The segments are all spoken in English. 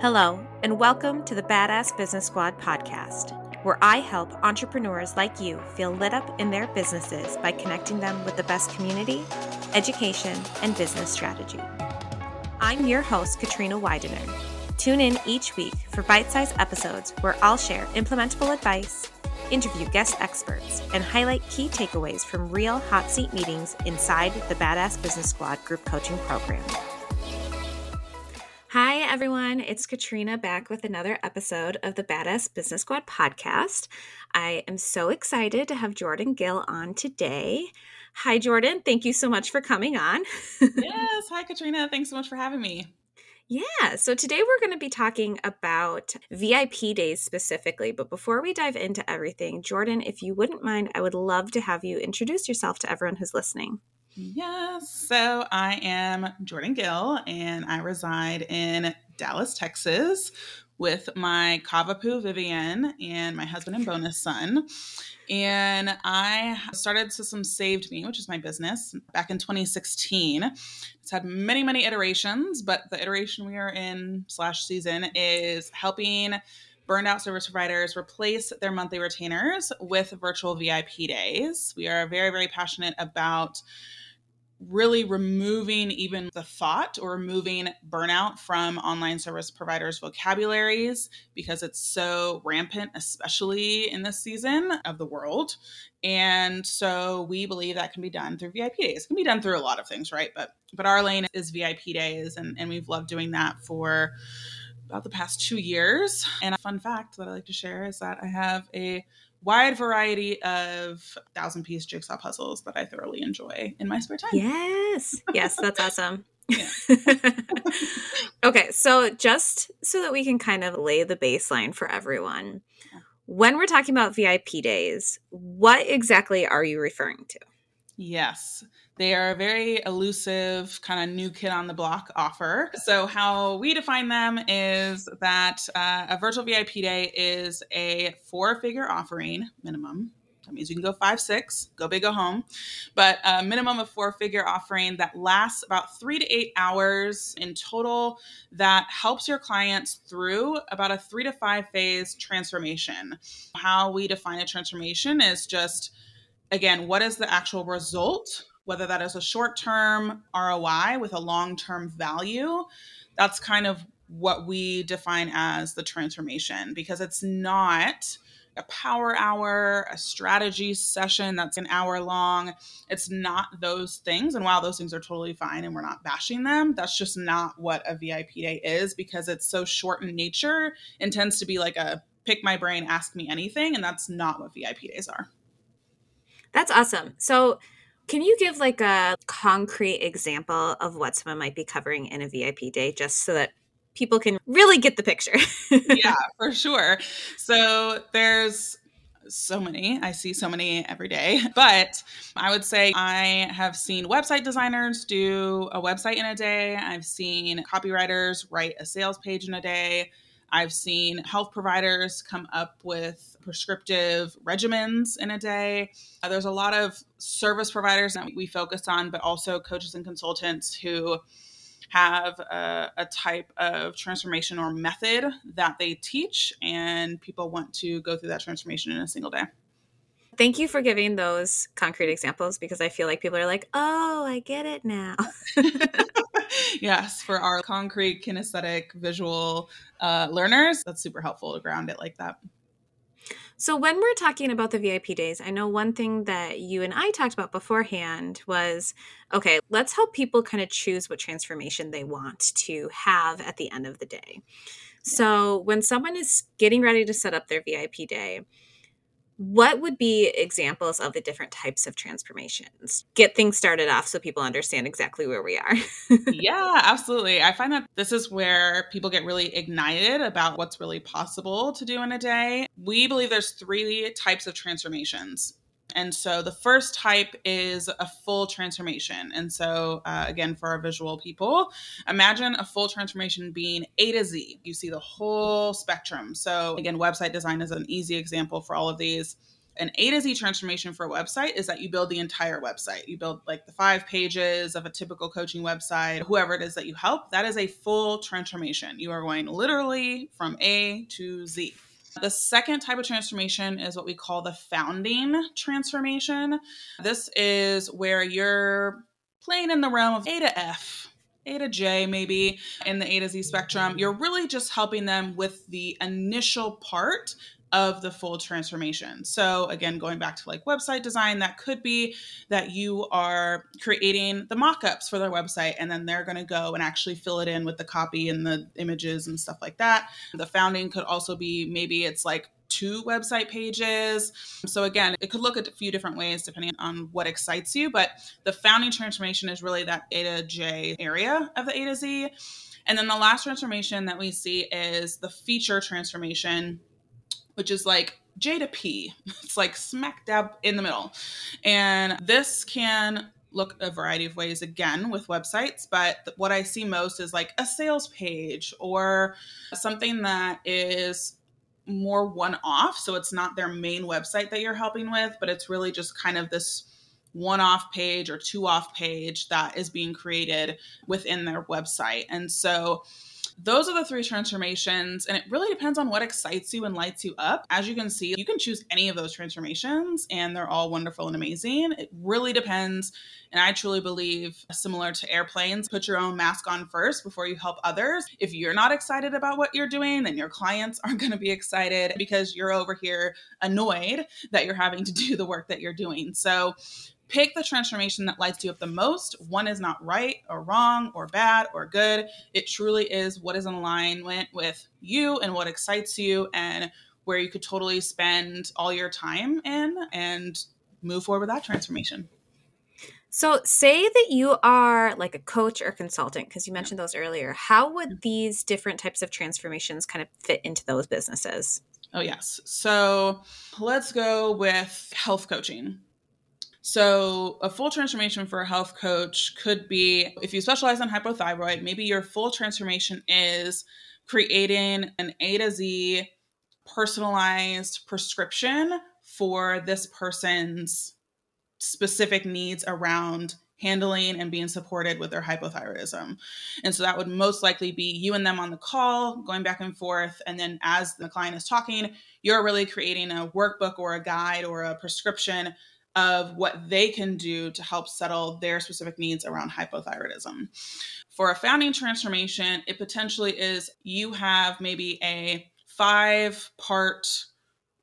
Hello, and welcome to the Badass Business Squad podcast, where I help entrepreneurs like you feel lit up in their businesses by connecting them with the best community, education, and business strategy. I'm your host, Katrina Widener. Tune in each week for bite sized episodes where I'll share implementable advice, interview guest experts, and highlight key takeaways from real hot seat meetings inside the Badass Business Squad group coaching program. Hi, everyone. It's Katrina back with another episode of the Badass Business Squad podcast. I am so excited to have Jordan Gill on today. Hi, Jordan. Thank you so much for coming on. yes. Hi, Katrina. Thanks so much for having me. Yeah, so today we're going to be talking about VIP days specifically. But before we dive into everything, Jordan, if you wouldn't mind, I would love to have you introduce yourself to everyone who's listening. Yes. So I am Jordan Gill and I reside in Dallas, Texas with my Cavapoo Vivian and my husband and bonus son. And I started Systems Saved Me, which is my business, back in 2016. It's had many, many iterations, but the iteration we are in slash season is helping burned out service providers replace their monthly retainers with virtual VIP days. We are very, very passionate about really removing even the thought or removing burnout from online service providers' vocabularies because it's so rampant, especially in this season of the world. And so we believe that can be done through VIP days. It can be done through a lot of things, right? But but our lane is VIP days, and, and we've loved doing that for about the past two years. And a fun fact that I like to share is that I have a wide variety of thousand piece jigsaw puzzles that I thoroughly enjoy in my spare time. Yes. Yes, that's awesome. okay, so just so that we can kind of lay the baseline for everyone, when we're talking about VIP days, what exactly are you referring to? Yes. They are a very elusive, kind of new kid on the block offer. So, how we define them is that uh, a virtual VIP day is a four figure offering minimum. That means you can go five, six, go big, go home, but a minimum of four figure offering that lasts about three to eight hours in total that helps your clients through about a three to five phase transformation. How we define a transformation is just, again, what is the actual result whether that is a short term ROI with a long term value. That's kind of what we define as the transformation because it's not a power hour, a strategy session that's an hour long. It's not those things. And while those things are totally fine and we're not bashing them, that's just not what a VIP day is because it's so short in nature and tends to be like a pick my brain, ask me anything. And that's not what VIP days are. That's awesome. So, can you give like a concrete example of what someone might be covering in a VIP day just so that people can really get the picture? yeah, for sure. So there's so many. I see so many every day. But I would say I have seen website designers do a website in a day. I've seen copywriters write a sales page in a day. I've seen health providers come up with prescriptive regimens in a day. Uh, there's a lot of service providers that we focus on, but also coaches and consultants who have a, a, type of transformation or method that they teach, and people want to go through that transformation in a single day. Thank you for giving those concrete examples because I feel like people are like, oh, I get it now. yes, for our concrete, kinesthetic, visual uh, learners, that's super helpful to ground it like that. So, when we're talking about the VIP days, I know one thing that you and I talked about beforehand was okay, let's help people kind of choose what transformation they want to have at the end of the day. Yeah. So, when someone is getting ready to set up their VIP day, what would be examples of the different types of transformations? Get things started off so people understand exactly where we are. yeah, absolutely. I find that this is where people get really ignited about what's really possible to do in a day. We believe there's three types of transformations. And so the first type is a full transformation. And so, uh, again, for our visual people, imagine a full transformation being A to Z. You see the whole spectrum. So, again, website design is an easy example for all of these. An A to Z transformation for a website is that you build the entire website. You build like the five pages of a typical coaching website, whoever it is that you help. That is a full transformation. You are going literally from A to Z. The second type of transformation is what we call the founding transformation. This is where you're playing in the realm of A to F, a to J, maybe in the A to Z spectrum. You're really just helping them with the initial part of the full transformation. So, again, going back to like website design, that could be that you are creating the mock ups for their website and then they're going to go and actually fill it in with the copy and the images and stuff like that. The founding could also be maybe it's like two website pages. So again, it could look at a few different ways depending on what excites you, but the founding transformation is really that A to J area of the A to Z. And then the last transformation that we see is the feature transformation which is like J to P. It's like smack dab in the middle. And this can look a variety of ways again with websites, but what I see most is like a sales page or something that is more one off. So it's not their main website that you're helping with, but it's really just kind of this one off page or two off page that is being created within their website. And so those are the three transformations, and it really depends on what excites you and lights you up. As you can see, you can choose any of those transformations, and they're all wonderful and amazing. It really depends. And I truly believe, similar to airplanes, put your own mask on first before you help others. If you're not excited about what you're doing, then your clients aren't going to be excited because you're over here annoyed that you're having to do the work that you're doing. So, Pick the transformation that lights you up the most. One is not right or wrong or bad or good. It truly is what is in alignment with you and what excites you and where you could totally spend all your time in and move forward with that transformation. So, say that you are like a coach or consultant, because you mentioned those earlier. How would mm-hmm. these different types of transformations kind of fit into those businesses? Oh, yes. So, let's go with health coaching. So, a full transformation for a health coach could be if you specialize in hypothyroid, maybe your full transformation is creating an A to Z personalized prescription for this person's specific needs around handling and being supported with their hypothyroidism. And so that would most likely be you and them on the call, going back and forth. And then as the client is talking, you're really creating a workbook or a guide or a prescription of what they can do to help settle their specific needs around hypothyroidism. For a founding transformation, it potentially is you have maybe a five part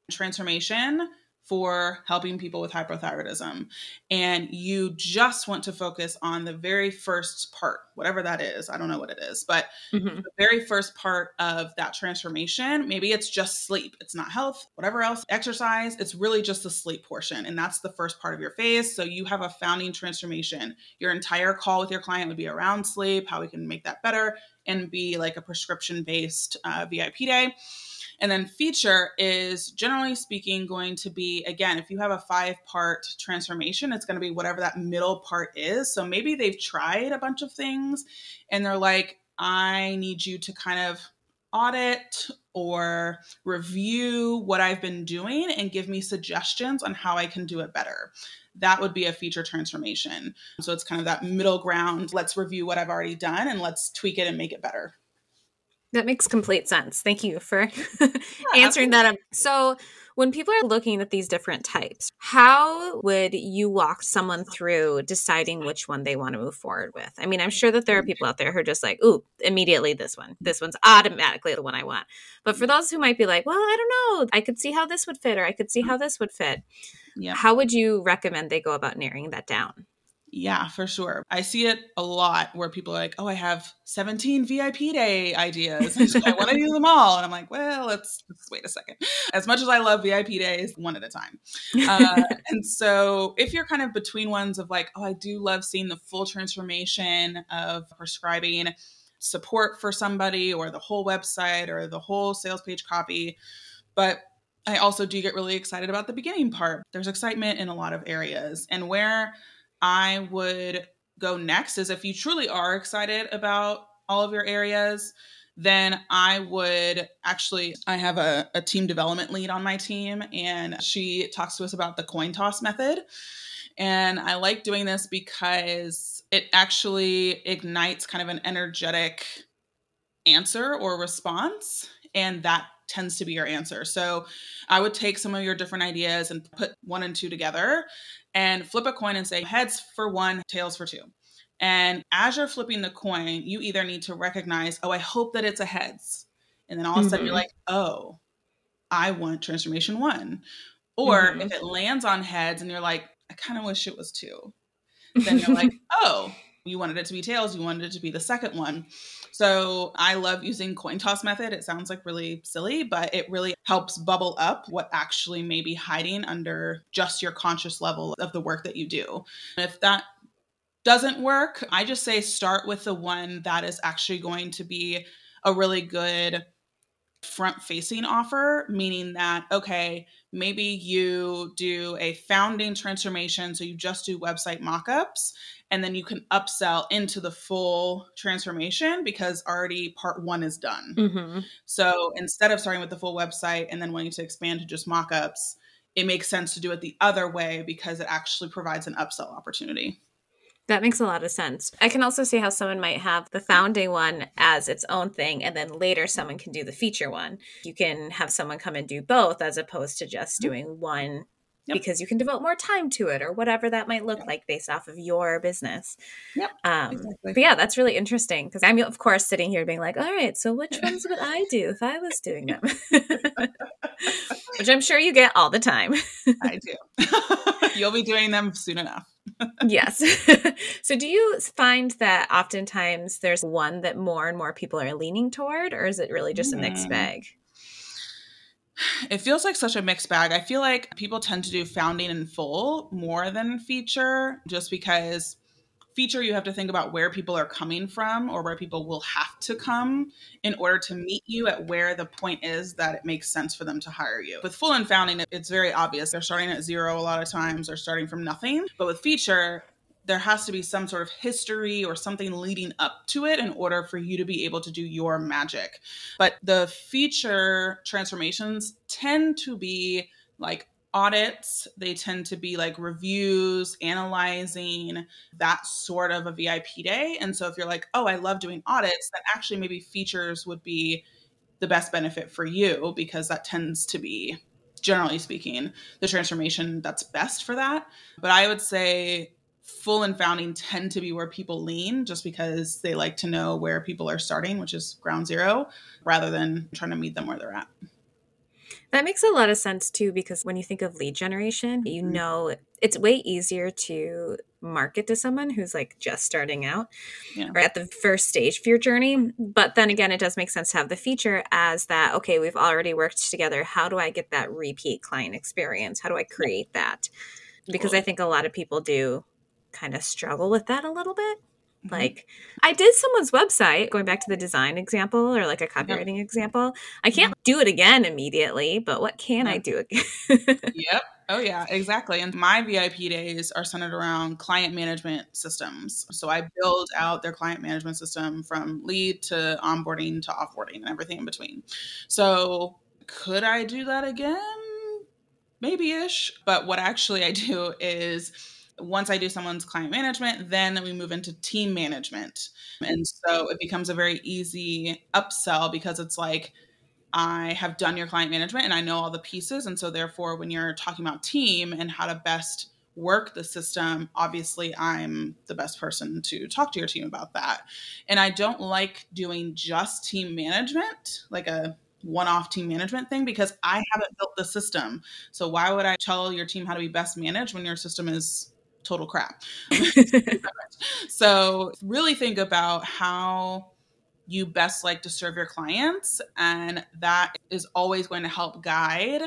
transformation for helping people with hypothyroidism. And you just want to focus on the very first part whatever that is. I don't know what it is but mm-hmm. the very first part of that transformation maybe it's just sleep. It's not health whatever else exercise. It's really just the sleep portion and that's the first part of your phase. So you have a founding transformation. Your entire call with your client would be around sleep how we can make that better and be like a prescription based uh, vip day and then feature is generally speaking going to be, again, if you have a five part transformation, it's going to be whatever that middle part is. So maybe they've tried a bunch of things and they're like, I need you to kind of audit or review what I've been doing and give me suggestions on how I can do it better. That would be a feature transformation. So it's kind of that middle ground. Let's review what I've already done and let's tweak it and make it better. That makes complete sense. Thank you for yeah, answering that. Up. So, when people are looking at these different types, how would you walk someone through deciding which one they want to move forward with? I mean, I'm sure that there are people out there who are just like, ooh, immediately this one. This one's automatically the one I want. But for those who might be like, well, I don't know, I could see how this would fit or I could see how this would fit. Yeah. How would you recommend they go about narrowing that down? Yeah, for sure. I see it a lot where people are like, "Oh, I have 17 VIP day ideas. I want to do them all." And I'm like, "Well, let's, let's, wait a second. As much as I love VIP days, one at a time." Uh, and so, if you're kind of between ones of like, "Oh, I do love seeing the full transformation of prescribing support for somebody, or the whole website, or the whole sales page copy," but I also do get really excited about the beginning part. There's excitement in a lot of areas, and where I would go next is if you truly are excited about all of your areas, then I would actually, I have a, a team development lead on my team, and she talks to us about the coin toss method. And I like doing this because it actually ignites kind of an energetic answer or response. And that tends to be your answer. So I would take some of your different ideas and put one and two together and flip a coin and say heads for one, tails for two. And as you're flipping the coin, you either need to recognize, oh, I hope that it's a heads. And then all of a sudden you're mm-hmm. like, oh, I want transformation one. Or mm-hmm. if it lands on heads and you're like, I kind of wish it was two, then you're like, oh, you wanted it to be tails, you wanted it to be the second one. So I love using coin toss method. It sounds like really silly, but it really helps bubble up what actually may be hiding under just your conscious level of the work that you do. If that doesn't work, I just say start with the one that is actually going to be a really good front facing offer, meaning that, okay, maybe you do a founding transformation. So you just do website mockups and then you can upsell into the full transformation because already part one is done. Mm-hmm. So instead of starting with the full website and then wanting to expand to just mockups, it makes sense to do it the other way because it actually provides an upsell opportunity. That makes a lot of sense. I can also see how someone might have the founding one as its own thing, and then later someone can do the feature one. You can have someone come and do both as opposed to just mm-hmm. doing one Yep. because you can devote more time to it or whatever that might look yep. like based off of your business. Yep. Um, exactly. But yeah, that's really interesting because I'm, of course, sitting here being like, all right, so which ones would I do if I was doing them? which I'm sure you get all the time. I do. You'll be doing them soon enough. yes. so do you find that oftentimes there's one that more and more people are leaning toward, or is it really just a mixed mm. bag? It feels like such a mixed bag. I feel like people tend to do founding in full more than feature just because feature you have to think about where people are coming from or where people will have to come in order to meet you at where the point is that it makes sense for them to hire you. With full and founding, it's very obvious. They're starting at zero a lot of times, they're starting from nothing. But with feature, there has to be some sort of history or something leading up to it in order for you to be able to do your magic. But the feature transformations tend to be like audits, they tend to be like reviews, analyzing, that sort of a VIP day. And so if you're like, oh, I love doing audits, then actually maybe features would be the best benefit for you because that tends to be generally speaking the transformation that's best for that but i would say full and founding tend to be where people lean just because they like to know where people are starting, which is ground zero, rather than trying to meet them where they're at. That makes a lot of sense too, because when you think of lead generation, you mm-hmm. know it's way easier to market to someone who's like just starting out yeah. or at the first stage of your journey. But then again, it does make sense to have the feature as that, okay, we've already worked together. How do I get that repeat client experience? How do I create that? Because I think a lot of people do kind of struggle with that a little bit. Mm-hmm. Like I did someone's website, going back to the design example or like a copywriting yep. example. I can't mm-hmm. do it again immediately, but what can yep. I do again? yep. Oh yeah, exactly. And my VIP days are centered around client management systems. So I build out their client management system from lead to onboarding to offboarding and everything in between. So could I do that again? Maybe ish. But what actually I do is once I do someone's client management, then we move into team management. And so it becomes a very easy upsell because it's like, I have done your client management and I know all the pieces. And so, therefore, when you're talking about team and how to best work the system, obviously, I'm the best person to talk to your team about that. And I don't like doing just team management, like a one off team management thing, because I haven't built the system. So, why would I tell your team how to be best managed when your system is total crap. so, really think about how you best like to serve your clients. And that is always going to help guide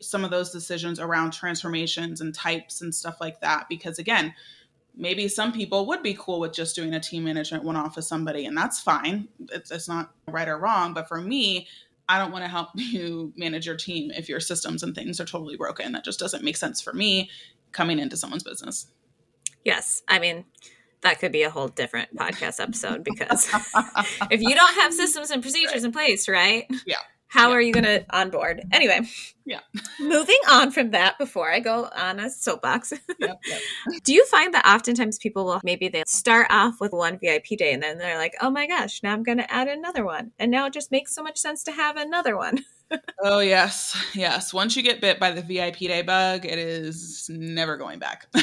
some of those decisions around transformations and types and stuff like that. Because again, maybe some people would be cool with just doing a team management one off with somebody, and that's fine. It's, it's not right or wrong. But for me, I don't want to help you manage your team if your systems and things are totally broken. That just doesn't make sense for me coming into someone's business. Yes. I mean, that could be a whole different podcast episode because if you don't have systems and procedures right. in place, right? Yeah. How yeah. are you going to onboard? Anyway, yeah. moving on from that before I go on a soapbox. Yep, yep. Do you find that oftentimes people will maybe they start off with one VIP day and then they're like, oh my gosh, now I'm going to add another one. And now it just makes so much sense to have another one. oh, yes. Yes. Once you get bit by the VIP day bug, it is never going back.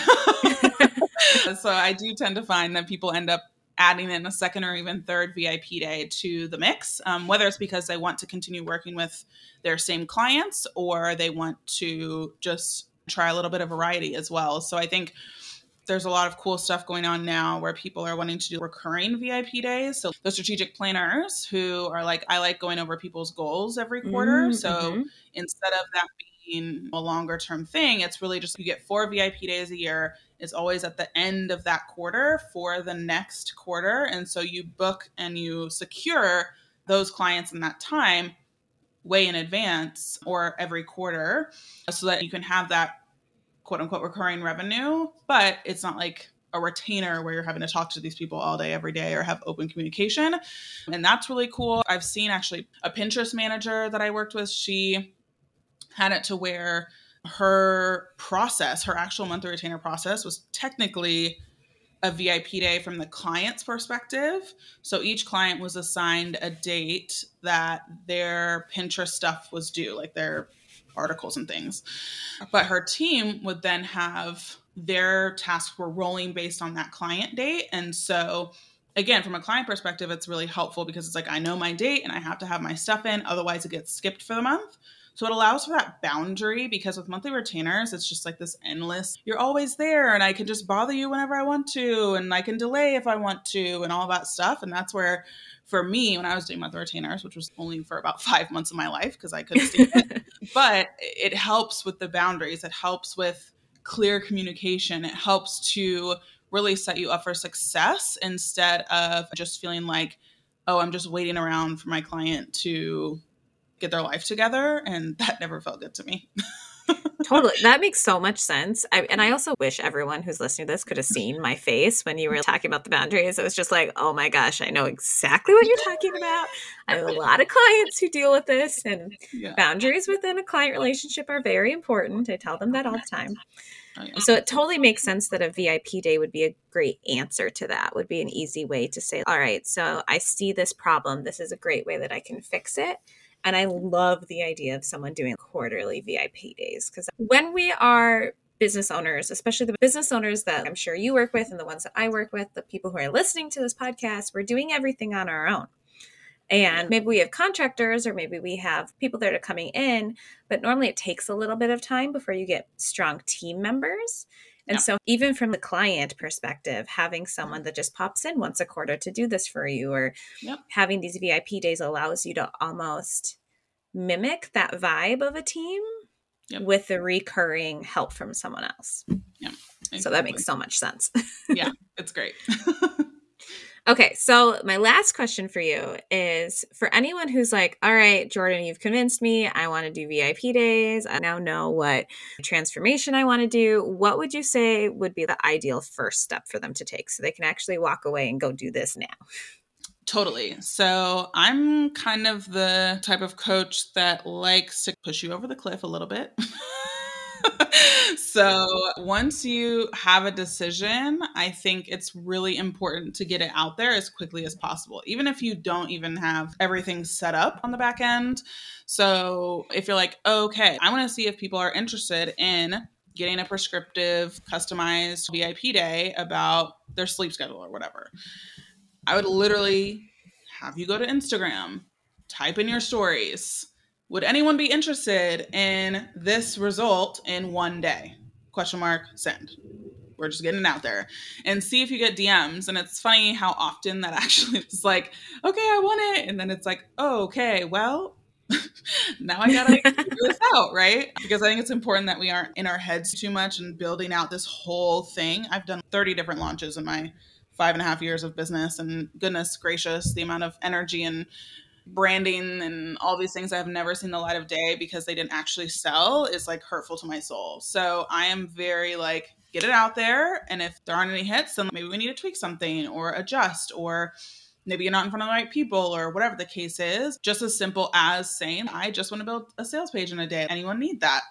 so I do tend to find that people end up adding in a second or even third VIP day to the mix, um, whether it's because they want to continue working with their same clients or they want to just try a little bit of variety as well. So I think there's a lot of cool stuff going on now where people are wanting to do recurring VIP days. So the strategic planners who are like, I like going over people's goals every quarter. Mm-hmm. So instead of that being a longer term thing, it's really just you get four VIP days a year It's always at the end of that quarter for the next quarter. And so you book and you secure those clients in that time way in advance or every quarter so that you can have that quote unquote recurring revenue. But it's not like a retainer where you're having to talk to these people all day, every day, or have open communication. And that's really cool. I've seen actually a Pinterest manager that I worked with, she had it to where her process, her actual monthly retainer process, was technically a VIP day from the client's perspective. So each client was assigned a date that their Pinterest stuff was due, like their articles and things. But her team would then have their tasks were rolling based on that client date. And so again, from a client perspective, it's really helpful because it's like I know my date and I have to have my stuff in, otherwise it gets skipped for the month. So it allows for that boundary because with monthly retainers, it's just like this endless, you're always there and I can just bother you whenever I want to and I can delay if I want to and all that stuff. And that's where for me, when I was doing monthly retainers, which was only for about five months of my life because I couldn't stay, but it helps with the boundaries. It helps with clear communication. It helps to really set you up for success instead of just feeling like, oh, I'm just waiting around for my client to get their life together and that never felt good to me totally that makes so much sense I, and i also wish everyone who's listening to this could have seen my face when you were talking about the boundaries it was just like oh my gosh i know exactly what you're talking about i have a lot of clients who deal with this and yeah. boundaries within a client relationship are very important i tell them that all the time oh, so it totally makes sense that a VIP day would be a great answer to that, would be an easy way to say, all right, so I see this problem. This is a great way that I can fix it. And I love the idea of someone doing quarterly VIP days because when we are business owners, especially the business owners that I'm sure you work with and the ones that I work with, the people who are listening to this podcast, we're doing everything on our own. And maybe we have contractors or maybe we have people that are coming in, but normally it takes a little bit of time before you get strong team members. And yeah. so, even from the client perspective, having someone that just pops in once a quarter to do this for you, or yep. having these VIP days allows you to almost mimic that vibe of a team yep. with the recurring help from someone else. Yeah. Exactly. So that makes so much sense. yeah, it's great. Okay, so my last question for you is for anyone who's like, all right, Jordan, you've convinced me. I want to do VIP days. I now know what transformation I want to do. What would you say would be the ideal first step for them to take so they can actually walk away and go do this now? Totally. So I'm kind of the type of coach that likes to push you over the cliff a little bit. so once you have a decision, I think it's really important to get it out there as quickly as possible, even if you don't even have everything set up on the back end. So if you're like, okay, I want to see if people are interested in getting a prescriptive, customized VIP day about their sleep schedule or whatever, I would literally have you go to Instagram, type in your stories would anyone be interested in this result in one day? Question mark, send. We're just getting it out there and see if you get DMs. And it's funny how often that actually is like, okay, I want it. And then it's like, oh, okay, well, now I gotta figure this out, right? Because I think it's important that we aren't in our heads too much and building out this whole thing. I've done 30 different launches in my five and a half years of business, and goodness gracious, the amount of energy and branding and all these things I have never seen the light of day because they didn't actually sell is like hurtful to my soul. So I am very like get it out there. And if there aren't any hits, then maybe we need to tweak something or adjust or maybe you're not in front of the right people or whatever the case is. Just as simple as saying, I just want to build a sales page in a day. Anyone need that?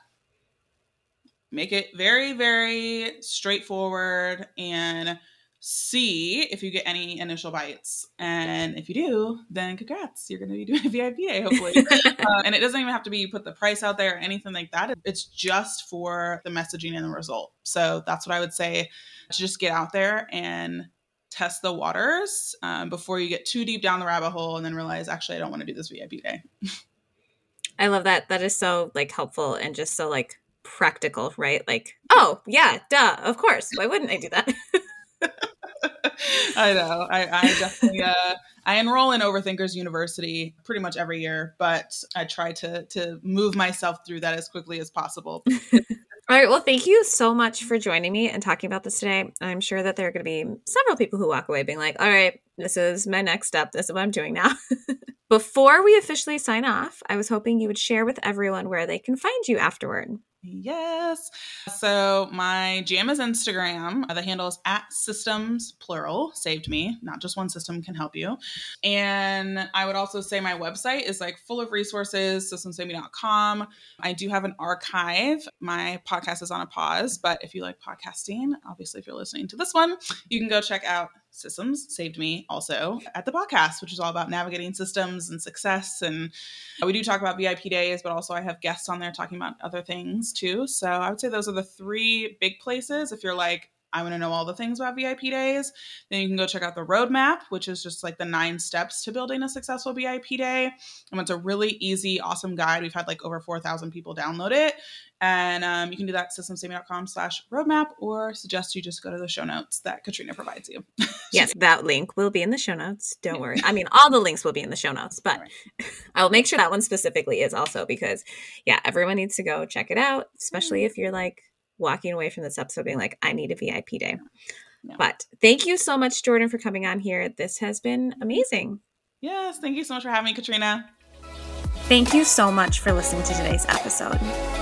Make it very, very straightforward and see if you get any initial bites. And if you do, then congrats, you're going to be doing a VIP day, hopefully. uh, and it doesn't even have to be you put the price out there or anything like that. It's just for the messaging and the result. So that's what I would say to just get out there and test the waters um, before you get too deep down the rabbit hole and then realize, actually, I don't want to do this VIP day. I love that. That is so like helpful and just so like practical, right? Like, oh yeah, duh, of course. Why wouldn't I do that? I know. I, I definitely uh, I enroll in Overthinkers University pretty much every year, but I try to to move myself through that as quickly as possible. All right. Well, thank you so much for joining me and talking about this today. I'm sure that there are going to be several people who walk away being like, all right, this is my next step. This is what I'm doing now. Before we officially sign off, I was hoping you would share with everyone where they can find you afterward. Yes. So my jam is Instagram. The handle is at systems plural saved me. Not just one system can help you. And I would also say my website is like full of resources, systemsaveme.com. I do have an archive. My podcast is on a pause, but if you like podcasting, obviously if you're listening to this one, you can go check out systems saved me also at the podcast, which is all about navigating systems and success. And we do talk about VIP days, but also I have guests on there talking about other things too. So I would say those are the three big places. If you're like, I want to know all the things about VIP days, then you can go check out the roadmap, which is just like the nine steps to building a successful VIP day. And it's a really easy, awesome guide. We've had like over 4,000 people download it. And um, you can do that systemsaveme.com slash roadmap or suggest you just go to the show notes that Katrina provides you. yes, that link will be in the show notes. Don't worry. I mean, all the links will be in the show notes, but right. I'll make sure that one specifically is also because, yeah, everyone needs to go check it out, especially mm. if you're like, walking away from this episode being like, I need a VIP day. Yeah. But thank you so much, Jordan, for coming on here. This has been amazing. Yes, thank you so much for having me, Katrina. Thank you so much for listening to today's episode.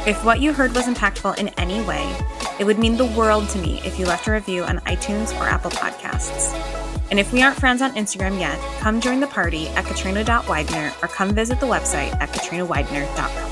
If what you heard was impactful in any way, it would mean the world to me if you left a review on iTunes or Apple Podcasts. And if we aren't friends on Instagram yet, come join the party at katrina.widener or come visit the website at katrinawidener.com.